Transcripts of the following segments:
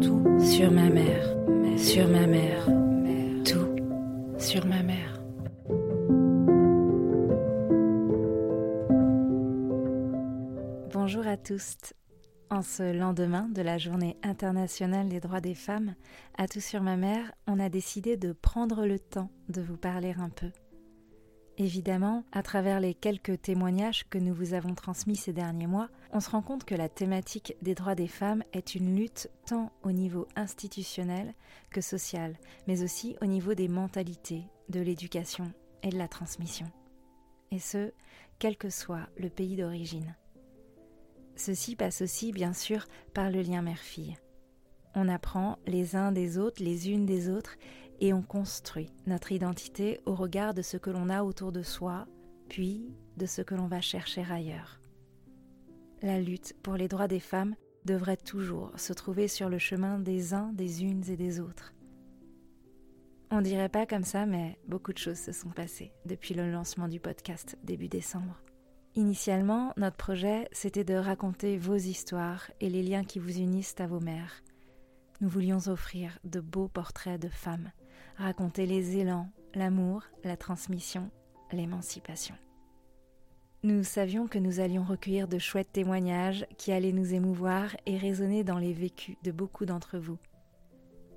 Tout sur ma mère, sur ma mère, tout sur ma mère. Bonjour à tous. En ce lendemain de la journée internationale des droits des femmes, à tout sur ma mère, on a décidé de prendre le temps de vous parler un peu. Évidemment, à travers les quelques témoignages que nous vous avons transmis ces derniers mois, on se rend compte que la thématique des droits des femmes est une lutte tant au niveau institutionnel que social, mais aussi au niveau des mentalités, de l'éducation et de la transmission. Et ce, quel que soit le pays d'origine. Ceci passe aussi, bien sûr, par le lien mère-fille. On apprend les uns des autres, les unes des autres, et on construit notre identité au regard de ce que l'on a autour de soi, puis de ce que l'on va chercher ailleurs. La lutte pour les droits des femmes devrait toujours se trouver sur le chemin des uns, des unes et des autres. On dirait pas comme ça, mais beaucoup de choses se sont passées depuis le lancement du podcast début décembre. Initialement, notre projet, c'était de raconter vos histoires et les liens qui vous unissent à vos mères. Nous voulions offrir de beaux portraits de femmes, raconter les élans, l'amour, la transmission, l'émancipation. Nous savions que nous allions recueillir de chouettes témoignages qui allaient nous émouvoir et résonner dans les vécus de beaucoup d'entre vous.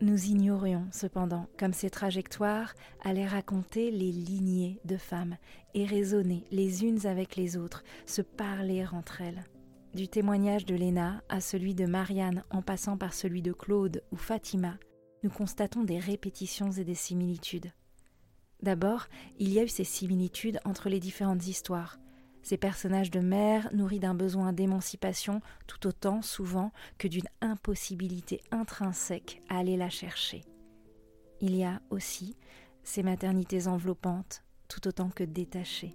Nous ignorions cependant comme ces trajectoires allaient raconter les lignées de femmes et résonner les unes avec les autres, se parler entre elles. Du témoignage de Léna à celui de Marianne en passant par celui de Claude ou Fatima, nous constatons des répétitions et des similitudes. D'abord, il y a eu ces similitudes entre les différentes histoires, ces personnages de mère nourris d'un besoin d'émancipation tout autant souvent que d'une impossibilité intrinsèque à aller la chercher. Il y a aussi ces maternités enveloppantes tout autant que détachées,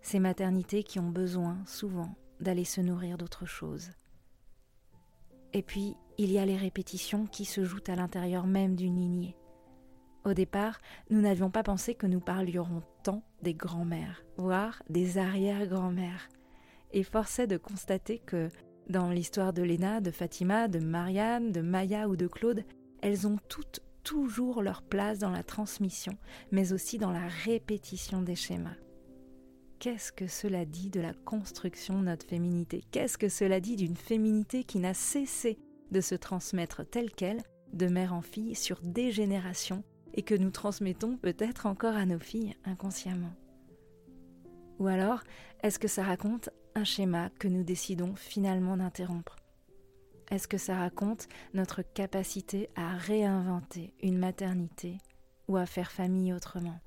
ces maternités qui ont besoin souvent d'aller se nourrir d'autre chose. Et puis, il y a les répétitions qui se jouent à l'intérieur même d'une lignée. Au départ, nous n'avions pas pensé que nous parlerions tant des grands-mères, voire des arrière-grands-mères. Et force est de constater que, dans l'histoire de Léna, de Fatima, de Marianne, de Maya ou de Claude, elles ont toutes toujours leur place dans la transmission, mais aussi dans la répétition des schémas. Qu'est-ce que cela dit de la construction de notre féminité? Qu'est-ce que cela dit d'une féminité qui n'a cessé de se transmettre telle qu'elle, de mère en fille, sur des générations, et que nous transmettons peut-être encore à nos filles inconsciemment. Ou alors, est-ce que ça raconte un schéma que nous décidons finalement d'interrompre? Est-ce que ça raconte notre capacité à réinventer une maternité ou à faire famille autrement?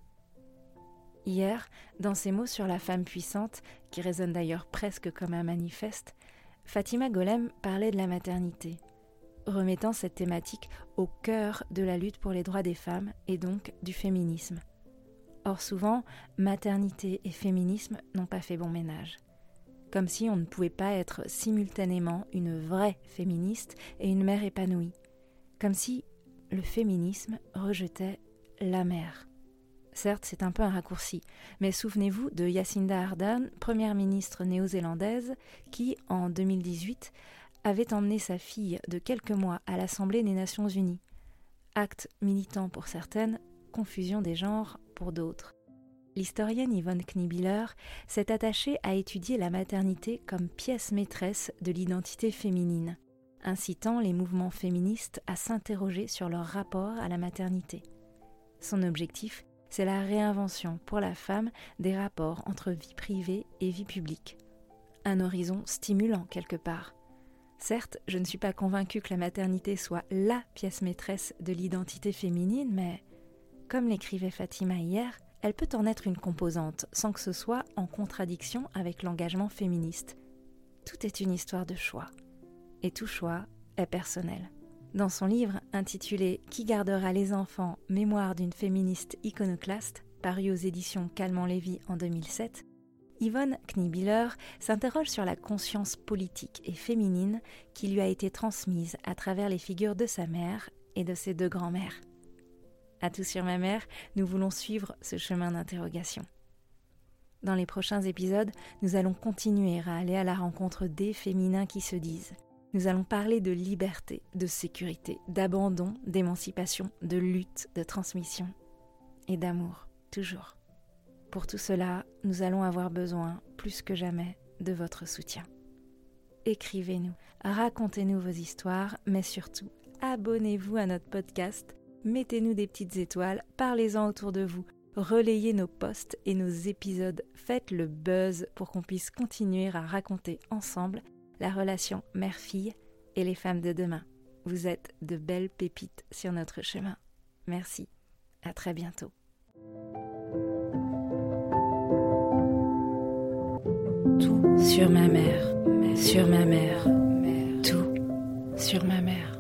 Hier, dans ses mots sur la femme puissante, qui résonnent d'ailleurs presque comme un manifeste, Fatima Golem parlait de la maternité, remettant cette thématique au cœur de la lutte pour les droits des femmes et donc du féminisme. Or souvent, maternité et féminisme n'ont pas fait bon ménage. Comme si on ne pouvait pas être simultanément une vraie féministe et une mère épanouie. Comme si le féminisme rejetait la mère. Certes, c'est un peu un raccourci, mais souvenez-vous de Jacinda Ardern, première ministre néo-zélandaise, qui, en 2018, avait emmené sa fille de quelques mois à l'Assemblée des Nations Unies. Acte militant pour certaines, confusion des genres pour d'autres. L'historienne Yvonne Knibiller s'est attachée à étudier la maternité comme pièce maîtresse de l'identité féminine, incitant les mouvements féministes à s'interroger sur leur rapport à la maternité. Son objectif, c'est la réinvention pour la femme des rapports entre vie privée et vie publique. Un horizon stimulant quelque part, Certes, je ne suis pas convaincue que la maternité soit LA pièce maîtresse de l'identité féminine, mais, comme l'écrivait Fatima hier, elle peut en être une composante sans que ce soit en contradiction avec l'engagement féministe. Tout est une histoire de choix. Et tout choix est personnel. Dans son livre intitulé Qui gardera les enfants Mémoire d'une féministe iconoclaste, paru aux éditions Calmant Lévy en 2007, Yvonne Knibiller s'interroge sur la conscience politique et féminine qui lui a été transmise à travers les figures de sa mère et de ses deux grands-mères. À tout sur ma mère, nous voulons suivre ce chemin d'interrogation. Dans les prochains épisodes, nous allons continuer à aller à la rencontre des féminins qui se disent. Nous allons parler de liberté, de sécurité, d'abandon, d'émancipation, de lutte, de transmission et d'amour, toujours. Pour tout cela, nous allons avoir besoin, plus que jamais, de votre soutien. Écrivez-nous, racontez-nous vos histoires, mais surtout, abonnez-vous à notre podcast, mettez-nous des petites étoiles, parlez-en autour de vous, relayez nos posts et nos épisodes, faites le buzz pour qu'on puisse continuer à raconter ensemble la relation mère-fille et les femmes de demain. Vous êtes de belles pépites sur notre chemin. Merci. À très bientôt. Sur ma mère, sur ma mère, tout. Sur ma mère.